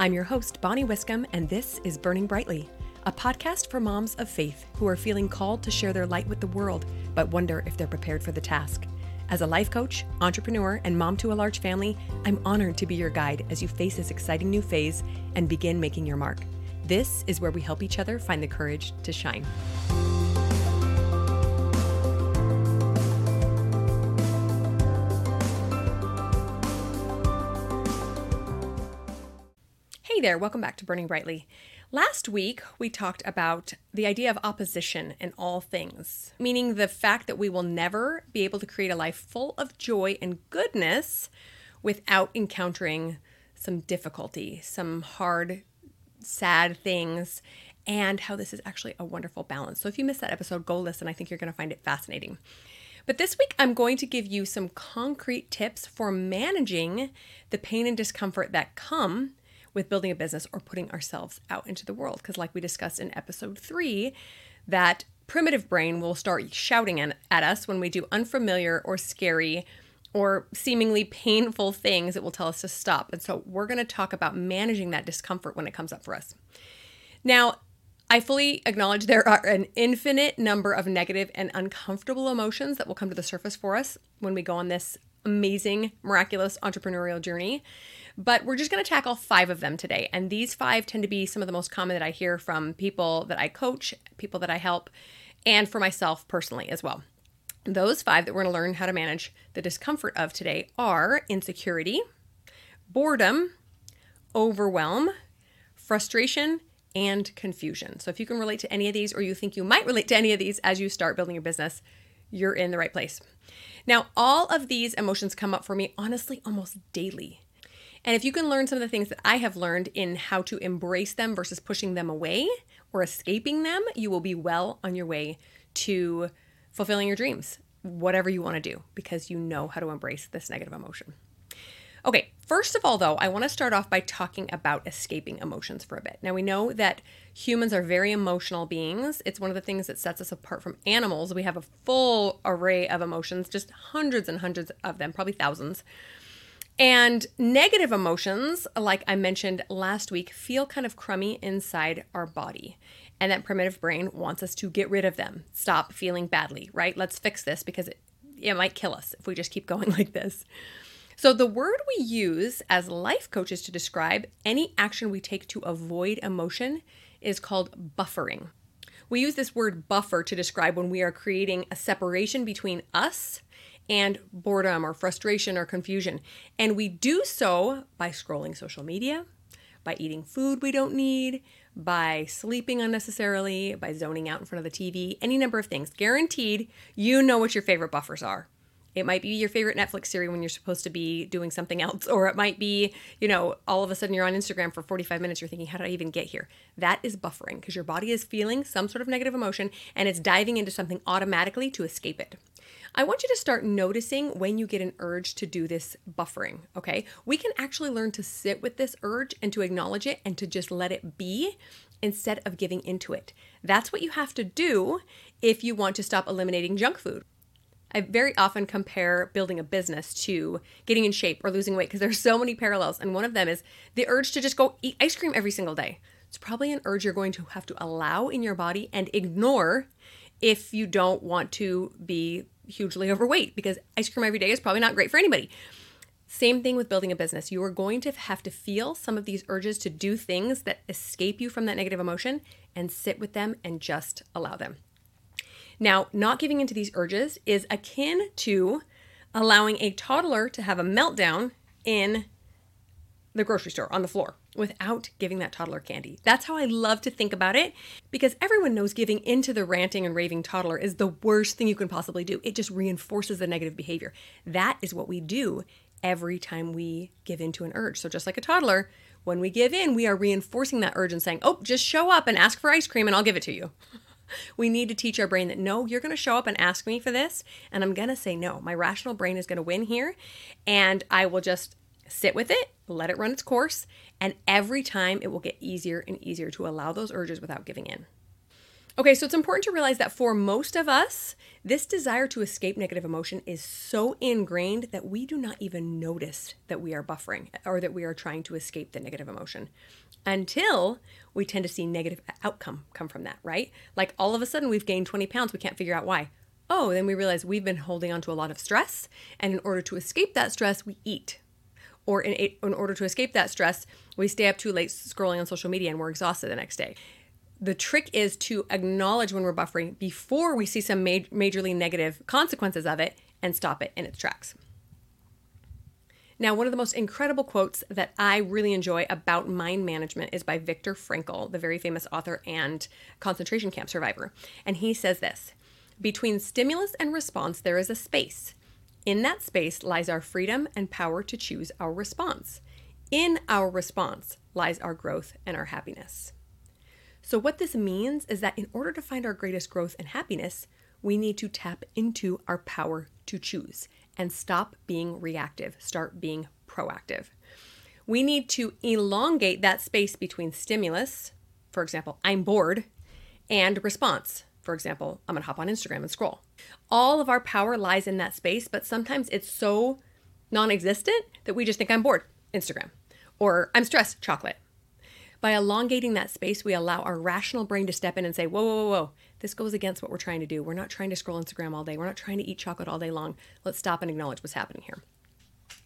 I'm your host, Bonnie Wiscombe, and this is Burning Brightly, a podcast for moms of faith who are feeling called to share their light with the world, but wonder if they're prepared for the task. As a life coach, entrepreneur, and mom to a large family, I'm honored to be your guide as you face this exciting new phase and begin making your mark. This is where we help each other find the courage to shine. Hey there, welcome back to Burning Brightly. Last week, we talked about the idea of opposition in all things, meaning the fact that we will never be able to create a life full of joy and goodness without encountering some difficulty, some hard, sad things, and how this is actually a wonderful balance. So if you missed that episode, go listen. I think you're going to find it fascinating. But this week, I'm going to give you some concrete tips for managing the pain and discomfort that come with building a business or putting ourselves out into the world. Because, like we discussed in episode three, that primitive brain will start shouting at us when we do unfamiliar or scary or seemingly painful things it will tell us to stop. And so, we're going to talk about managing that discomfort when it comes up for us. Now, I fully acknowledge there are an infinite number of negative and uncomfortable emotions that will come to the surface for us when we go on this amazing, miraculous entrepreneurial journey. But we're just going to tackle five of them today. And these five tend to be some of the most common that I hear from people that I coach, people that I help, and for myself personally as well. Those five that we're going to learn how to manage the discomfort of today are insecurity, boredom, overwhelm, frustration, and confusion. So if you can relate to any of these or you think you might relate to any of these as you start building your business, you're in the right place. Now, all of these emotions come up for me honestly almost daily. And if you can learn some of the things that I have learned in how to embrace them versus pushing them away or escaping them, you will be well on your way to fulfilling your dreams, whatever you want to do, because you know how to embrace this negative emotion. Okay, first of all, though, I want to start off by talking about escaping emotions for a bit. Now, we know that humans are very emotional beings. It's one of the things that sets us apart from animals. We have a full array of emotions, just hundreds and hundreds of them, probably thousands. And negative emotions, like I mentioned last week, feel kind of crummy inside our body. And that primitive brain wants us to get rid of them, stop feeling badly, right? Let's fix this because it, it might kill us if we just keep going like this. So, the word we use as life coaches to describe any action we take to avoid emotion is called buffering. We use this word buffer to describe when we are creating a separation between us and boredom or frustration or confusion. And we do so by scrolling social media, by eating food we don't need, by sleeping unnecessarily, by zoning out in front of the TV, any number of things. Guaranteed, you know what your favorite buffers are. It might be your favorite Netflix series when you're supposed to be doing something else, or it might be, you know, all of a sudden you're on Instagram for 45 minutes, you're thinking, how did I even get here? That is buffering because your body is feeling some sort of negative emotion and it's diving into something automatically to escape it. I want you to start noticing when you get an urge to do this buffering, okay? We can actually learn to sit with this urge and to acknowledge it and to just let it be instead of giving into it. That's what you have to do if you want to stop eliminating junk food. I very often compare building a business to getting in shape or losing weight because there's so many parallels. And one of them is the urge to just go eat ice cream every single day. It's probably an urge you're going to have to allow in your body and ignore if you don't want to be hugely overweight because ice cream every day is probably not great for anybody. Same thing with building a business. You are going to have to feel some of these urges to do things that escape you from that negative emotion and sit with them and just allow them. Now, not giving into these urges is akin to allowing a toddler to have a meltdown in the grocery store on the floor without giving that toddler candy. That's how I love to think about it because everyone knows giving into the ranting and raving toddler is the worst thing you can possibly do. It just reinforces the negative behavior. That is what we do every time we give into an urge. So just like a toddler, when we give in, we are reinforcing that urge and saying, "Oh, just show up and ask for ice cream and I'll give it to you." we need to teach our brain that no, you're going to show up and ask me for this, and I'm going to say no. My rational brain is going to win here, and I will just sit with it, let it run its course, and every time it will get easier and easier to allow those urges without giving in. Okay, so it's important to realize that for most of us, this desire to escape negative emotion is so ingrained that we do not even notice that we are buffering or that we are trying to escape the negative emotion until we tend to see negative outcome come from that, right? Like all of a sudden we've gained 20 pounds, we can't figure out why. Oh, then we realize we've been holding on to a lot of stress, and in order to escape that stress, we eat. Or in, in order to escape that stress, we stay up too late scrolling on social media and we're exhausted the next day the trick is to acknowledge when we're buffering before we see some ma- majorly negative consequences of it and stop it in its tracks. Now, one of the most incredible quotes that I really enjoy about mind management is by Viktor Frankl, the very famous author and concentration camp survivor. And he says this Between stimulus and response, there is a space. In that space lies our freedom and power to choose our response. In our response lies our growth and our happiness. So, what this means is that in order to find our greatest growth and happiness, we need to tap into our power to choose and stop being reactive, start being proactive. We need to elongate that space between stimulus, for example, I'm bored, and response. For example, I'm gonna hop on Instagram and scroll. All of our power lies in that space, but sometimes it's so non existent that we just think I'm bored, Instagram, or I'm stressed, chocolate, by elongating that space, we allow our rational brain to step in and say, whoa, whoa, whoa, whoa, this goes against what we're trying to do. We're not trying to scroll Instagram all day. We're not trying to eat chocolate all day long. Let's stop and acknowledge what's happening here.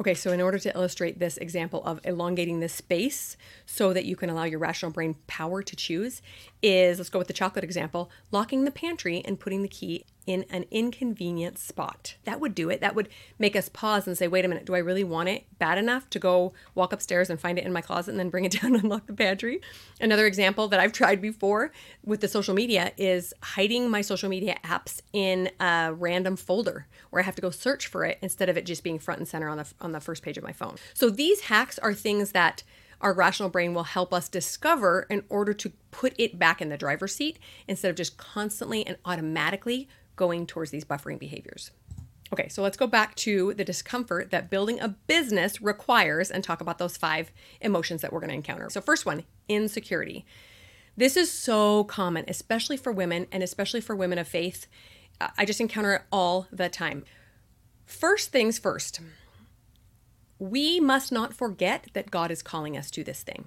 Okay, so in order to illustrate this example of elongating this space so that you can allow your rational brain power to choose, is let's go with the chocolate example locking the pantry and putting the key in an inconvenient spot. That would do it. That would make us pause and say, wait a minute, do I really want it bad enough to go walk upstairs and find it in my closet and then bring it down and lock the pantry? Another example that I've tried before with the social media is hiding my social media apps in a random folder where I have to go search for it instead of it just being front and center on the on the first page of my phone. So these hacks are things that our rational brain will help us discover in order to put it back in the driver's seat instead of just constantly and automatically going towards these buffering behaviors. Okay, so let's go back to the discomfort that building a business requires and talk about those five emotions that we're to encounter. So, first one, insecurity. This is so common, especially for women and especially for women of faith. I just encounter it all the time. First things first, we must not forget that God is calling us to this thing.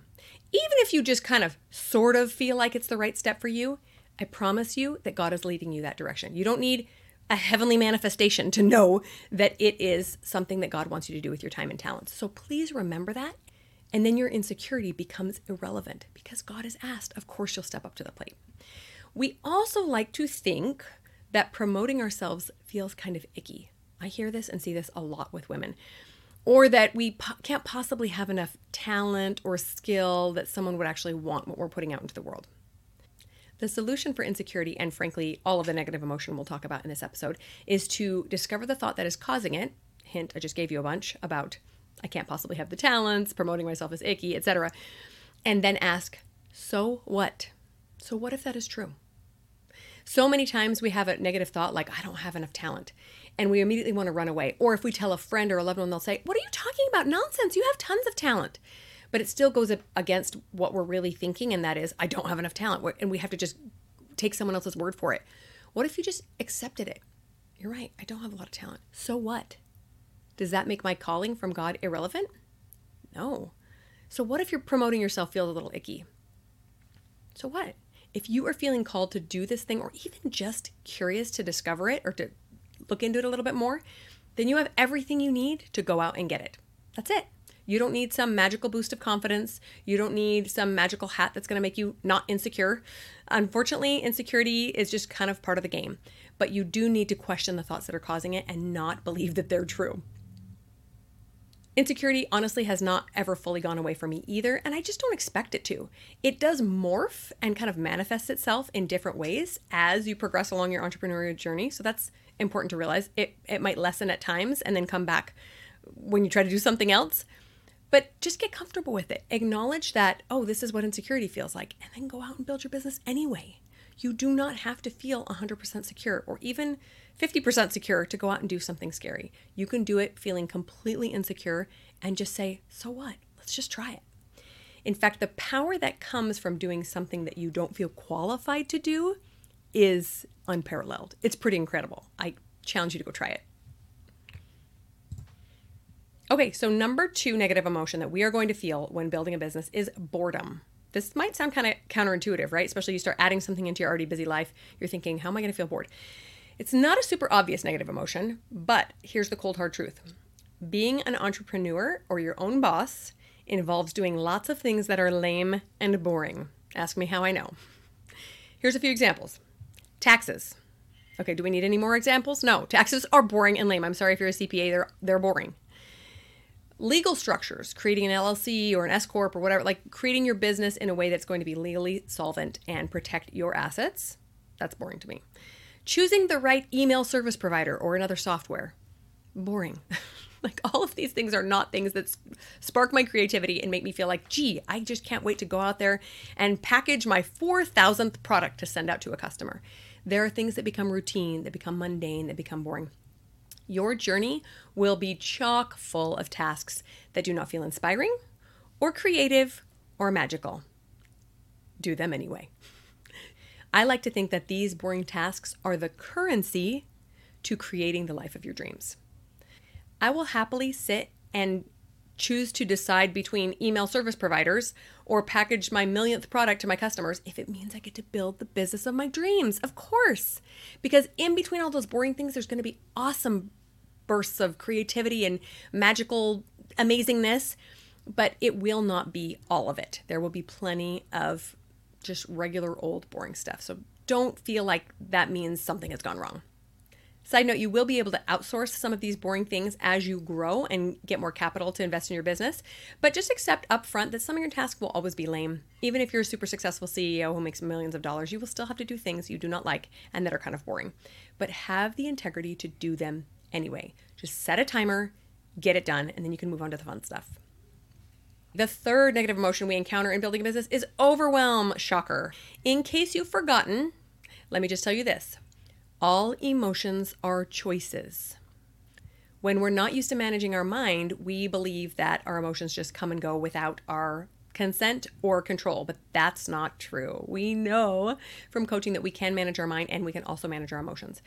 Even if you just kind of sort of feel like it's the right step for you, I promise you that God is leading you that direction. You don't need a heavenly manifestation to know that it is something that God wants you to do with your time and talents. So please remember that. And then your insecurity becomes irrelevant because God has asked. Of course, you'll step up to the plate. We also like to think that promoting ourselves feels kind of icky. I hear this and see this a lot with women. Or that we po- can't possibly have enough talent or skill that someone would actually want what we're putting out into the world. The solution for insecurity, and frankly, all of the negative emotion we'll talk about in this episode, is to discover the thought that is causing it. Hint, I just gave you a bunch about I can't possibly have the talents, promoting myself as icky, etc. And then ask, so what? So what if that is true? So many times we have a negative thought like, I don't have enough talent. And we immediately want to run away. Or if we tell a friend or a loved one, they'll say, What are you talking about? Nonsense. You have tons of talent but it still goes against what we're really thinking, and that is, I don't have enough talent, and we have to just take someone else's word for it. What if you just accepted it? You're right, I don't have a lot of talent. So what? Does that make my calling from God irrelevant? No. So what if you're promoting yourself feels a little icky? So what? If you are feeling called to do this thing or even just curious to discover it or to look into it a little bit more, then you have everything you need to go out and get it. That's it. You don't need some magical boost of confidence. You don't need some magical hat that's going to make you not insecure. Unfortunately, insecurity is just kind of part of the game, but you do need to question the thoughts that are causing it and not believe that they're true. Insecurity honestly has not ever fully gone away from me either, and I just don't expect it to. It does morph and kind of manifest itself in different ways as you progress along your entrepreneurial journey. So that's important to realize. It it might lessen at times and then come back when you try to do something else. But just get comfortable with it. Acknowledge that, oh, this is what insecurity feels like, and then go out and build your business anyway. You do not have to feel 100% secure or even 50% secure to go out and do something scary. You can do it feeling completely insecure and just say, so what? Let's just try it. In fact, the power that comes from doing something that you don't feel qualified to do is unparalleled. It's pretty incredible. I challenge you to go try it. Okay, so number two negative emotion that we are going to feel when building a business is boredom. This might sound kind of counterintuitive, right? Especially you start adding something into your already busy life, you're thinking, how am I going to feel bored? It's not a super obvious negative emotion, but here's the cold hard truth. Being an entrepreneur or your own boss involves doing lots of things that are lame and boring. Ask me how I know. Here's a few examples taxes. Okay, do we need any more examples? No, taxes are boring and lame. I'm sorry if you're a CPA, they're, they're boring legal structures, creating an LLC or an S corp or whatever, like creating your business in a way that's going to be legally solvent and protect your assets. That's boring to me. Choosing the right email service provider or another software. Boring. like all of these things are not things that spark my creativity and make me feel like, gee, I just can't wait to go out there and package my 4,000th product to send out to a customer. There are things that become routine, that become mundane, that become boring. Your journey will be chock full of tasks that do not feel inspiring or creative or magical. Do them anyway. I like to think that these boring tasks are the currency to creating the life of your dreams. I will happily sit and choose to decide between email service providers or package my millionth product to my customers if it means I get to build the business of my dreams. Of course. Because in between all those boring things, there's going to be awesome bursts of creativity and magical amazingness, but it will not be all of it. There will be plenty of just regular old boring stuff. So don't feel like that means something has gone wrong. Side note, you will be able to outsource some of these boring things as you grow and get more capital to invest in your business. But just accept upfront that some of your tasks will always be lame. Even if you're a super successful CEO who makes millions of dollars, you will still have to do things you do not like and that are kind of boring. But have the integrity to do them anyway. Just set a timer, get it done, and then you can move on to the fun stuff. The third negative emotion we encounter in building a business is overwhelm. Shocker. In case you've forgotten, let me just tell you this all emotions are choices. When we're not used to managing our mind, we believe that our emotions just come and go without our consent or control, but that's not true. We know from coaching that we can manage our mind and we can also manage our emotions.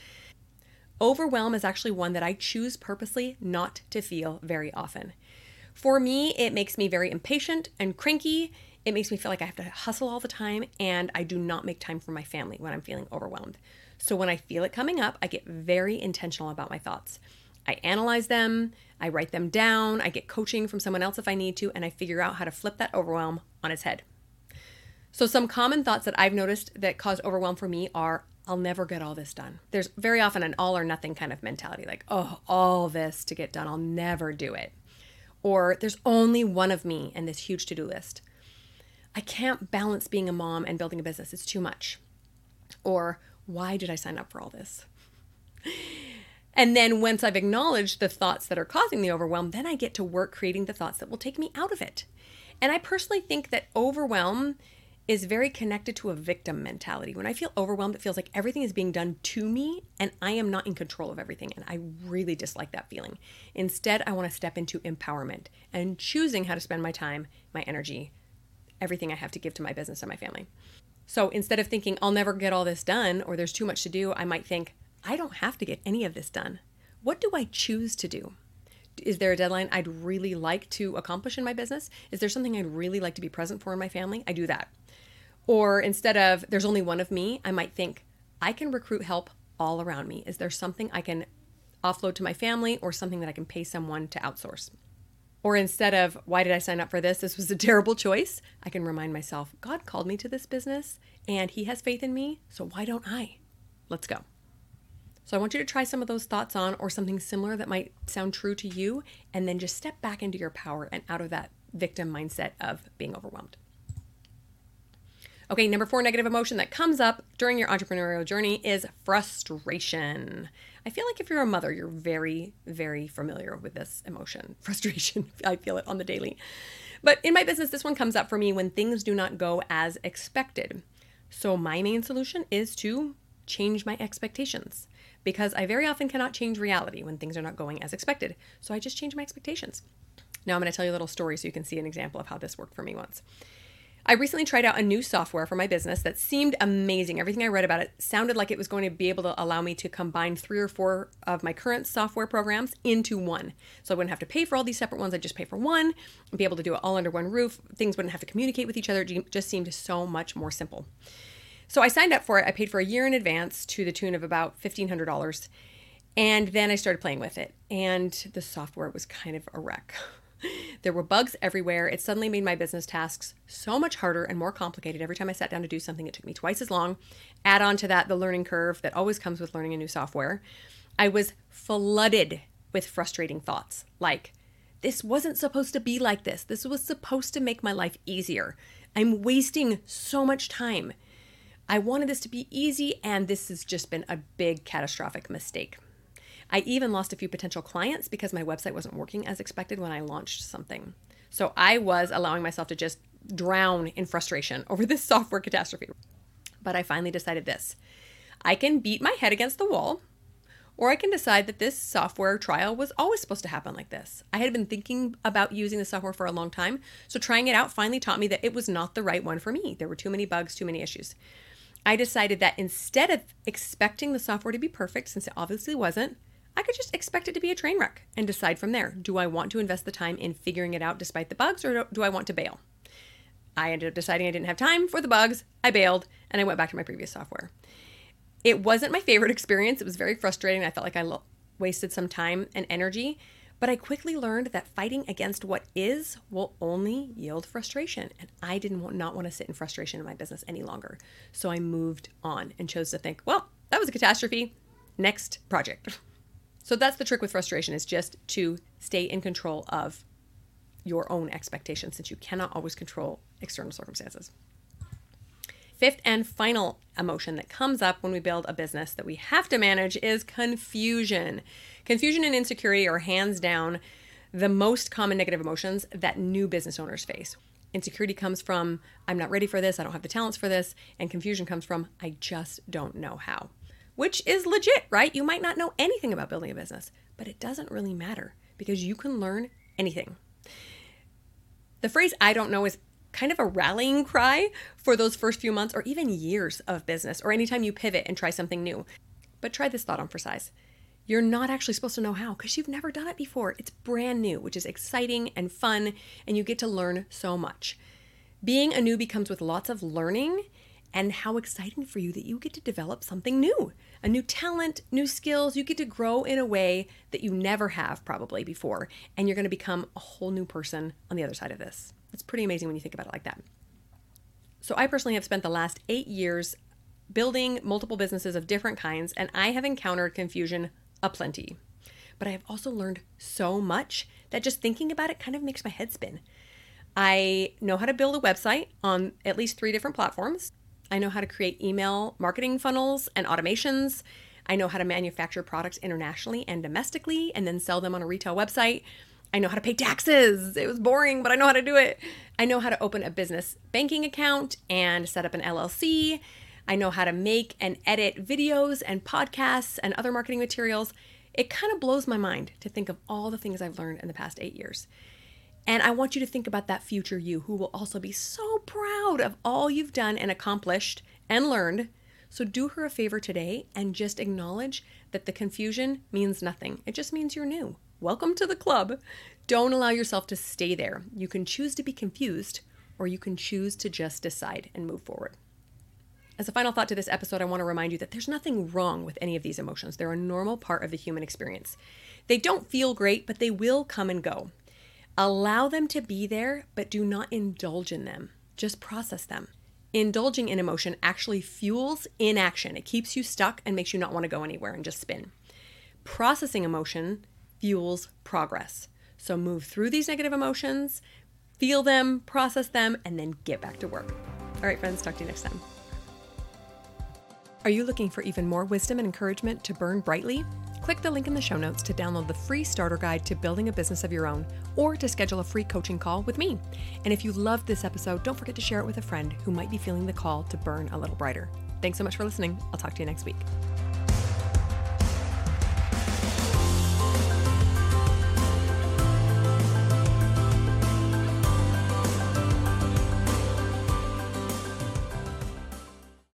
Overwhelm is actually one that I choose purposely not to feel very often. For me, it makes me very impatient and cranky. It makes me feel like I have to hustle all the time, and I do not make time for my family when I'm feeling overwhelmed. So when I feel it coming up, I get very intentional about my thoughts. I analyze them, I write them down, I get coaching from someone else if I need to, and I figure out how to flip that overwhelm on its head. So, some common thoughts that I've noticed that cause overwhelm for me are I'll never get all this done. There's very often an all or nothing kind of mentality like, oh, all this to get done, I'll never do it. Or there's only one of me and this huge to do list. I can't balance being a mom and building a business, it's too much. Or why did I sign up for all this? And then once I've acknowledged the thoughts that are causing the overwhelm, then I get to work creating the thoughts that will take me out of it. And I personally think that overwhelm is very connected to a victim mentality. When I feel overwhelmed, it feels like everything is being done to me and I am not in control of everything. And I really dislike that feeling. Instead, I want to step into empowerment and choosing how to spend my time, my energy, everything I have to give to my business and my family. So instead of thinking, I'll never get all this done or there's too much to do, I might think, I don't have to get any of this done. What do I choose to do? Is there a deadline I'd really like to accomplish in my business? Is there something I'd really like to be present for in my family? I do that. Or instead of there's only one of me, I might think I can recruit help all around me. Is there something I can offload to my family or something that I can pay someone to outsource? Or instead of why did I sign up for this? This was a terrible choice. I can remind myself God called me to this business and He has faith in me. So why don't I? Let's go. So I want you to try some of those thoughts on or something similar that might sound true to you, and then just step back into your power and out of that victim mindset of being overwhelmed. Okay, number four negative emotion that comes up during your entrepreneurial journey is frustration. I feel like if you're a mother, you're very, very familiar with this emotion frustration. I feel it on the daily. But in my business, this one comes up for me when things do not go as expected. So, my main solution is to change my expectations because I very often cannot change reality when things are not going as expected. So, I just change my expectations. Now, I'm going to tell you a little story so you can see an example of how this worked for me once. I recently tried out a new software for my business that seemed amazing. Everything I read about it sounded like it was going to be able to allow me to combine three or four of my current software programs into one. So I wouldn't have to pay for all these separate ones. I'd just pay for one and be able to do it all under one roof. Things wouldn't have to communicate with each other. It just seemed so much more simple. So I signed up for it. I paid for a year in advance to the tune of about $1,500. And then I started playing with it. And the software was kind of a wreck. There were bugs everywhere. It suddenly made my business tasks so much harder and more complicated. Every time I sat down to do something, it took me twice as long. Add on to that the learning curve that always comes with learning a new software. I was flooded with frustrating thoughts like, this wasn't supposed to be like this. This was supposed to make my life easier. I'm wasting so much time. I wanted this to be easy, and this has just been a big catastrophic mistake. I even lost a few potential clients because my website wasn't working as expected when I launched something. So I was allowing myself to just drown in frustration over this software catastrophe. But I finally decided this I can beat my head against the wall, or I can decide that this software trial was always supposed to happen like this. I had been thinking about using the software for a long time, so trying it out finally taught me that it was not the right one for me. There were too many bugs, too many issues. I decided that instead of expecting the software to be perfect, since it obviously wasn't, I could just expect it to be a train wreck and decide from there. Do I want to invest the time in figuring it out despite the bugs or do I want to bail? I ended up deciding I didn't have time for the bugs. I bailed and I went back to my previous software. It wasn't my favorite experience. It was very frustrating. I felt like I lo- wasted some time and energy, but I quickly learned that fighting against what is will only yield frustration. And I didn't want, not want to sit in frustration in my business any longer. So I moved on and chose to think, well, that was a catastrophe. Next project. So that's the trick with frustration is just to stay in control of your own expectations since you cannot always control external circumstances. Fifth and final emotion that comes up when we build a business that we have to manage is confusion. Confusion and insecurity are hands down the most common negative emotions that new business owners face. Insecurity comes from, I'm not ready for this, I don't have the talents for this, and confusion comes from, I just don't know how which is legit, right? You might not know anything about building a business, but it doesn't really matter because you can learn anything. The phrase I don't know is kind of a rallying cry for those first few months or even years of business or anytime you pivot and try something new. But try this thought on for size. You're not actually supposed to know how because you've never done it before. It's brand new, which is exciting and fun, and you get to learn so much. Being a newbie comes with lots of learning and how exciting for you that you get to develop something new a new talent, new skills. You get to grow in a way that you never have probably before, and you're going to become a whole new person on the other side of this. It's pretty amazing when you think about it like that. So, I personally have spent the last eight years building multiple businesses of different kinds, and I have encountered confusion aplenty. But I have also learned so much that just thinking about it kind of makes my head spin. I know how to build a website on at least three different platforms. I know how to create email marketing funnels and automations. I know how to manufacture products internationally and domestically and then sell them on a retail website. I know how to pay taxes. It was boring, but I know how to do it. I know how to open a business banking account and set up an LLC. I know how to make and edit videos and podcasts and other marketing materials. It kind of blows my mind to think of all the things I've learned in the past eight years. And I want you to think about that future you who will also be so proud of all you've done and accomplished and learned. So do her a favor today and just acknowledge that the confusion means nothing. It just means you're new. Welcome to the club. Don't allow yourself to stay there. You can choose to be confused or you can choose to just decide and move forward. As a final thought to this episode, I want to remind you that there's nothing wrong with any of these emotions. They're a normal part of the human experience. They don't feel great, but they will come and go. Allow them to be there, but do not indulge in them. Just process them. Indulging in emotion actually fuels inaction. It keeps you stuck and makes you not want to go anywhere and just spin. Processing emotion fuels progress. So move through these negative emotions, feel them, process them, and then get back to work. All right, friends, talk to you next time. Are you looking for even more wisdom and encouragement to burn brightly? Click the link in the show notes to download the free starter guide to building a business of your own or to schedule a free coaching call with me. And if you loved this episode, don't forget to share it with a friend who might be feeling the call to burn a little brighter. Thanks so much for listening. I'll talk to you next week.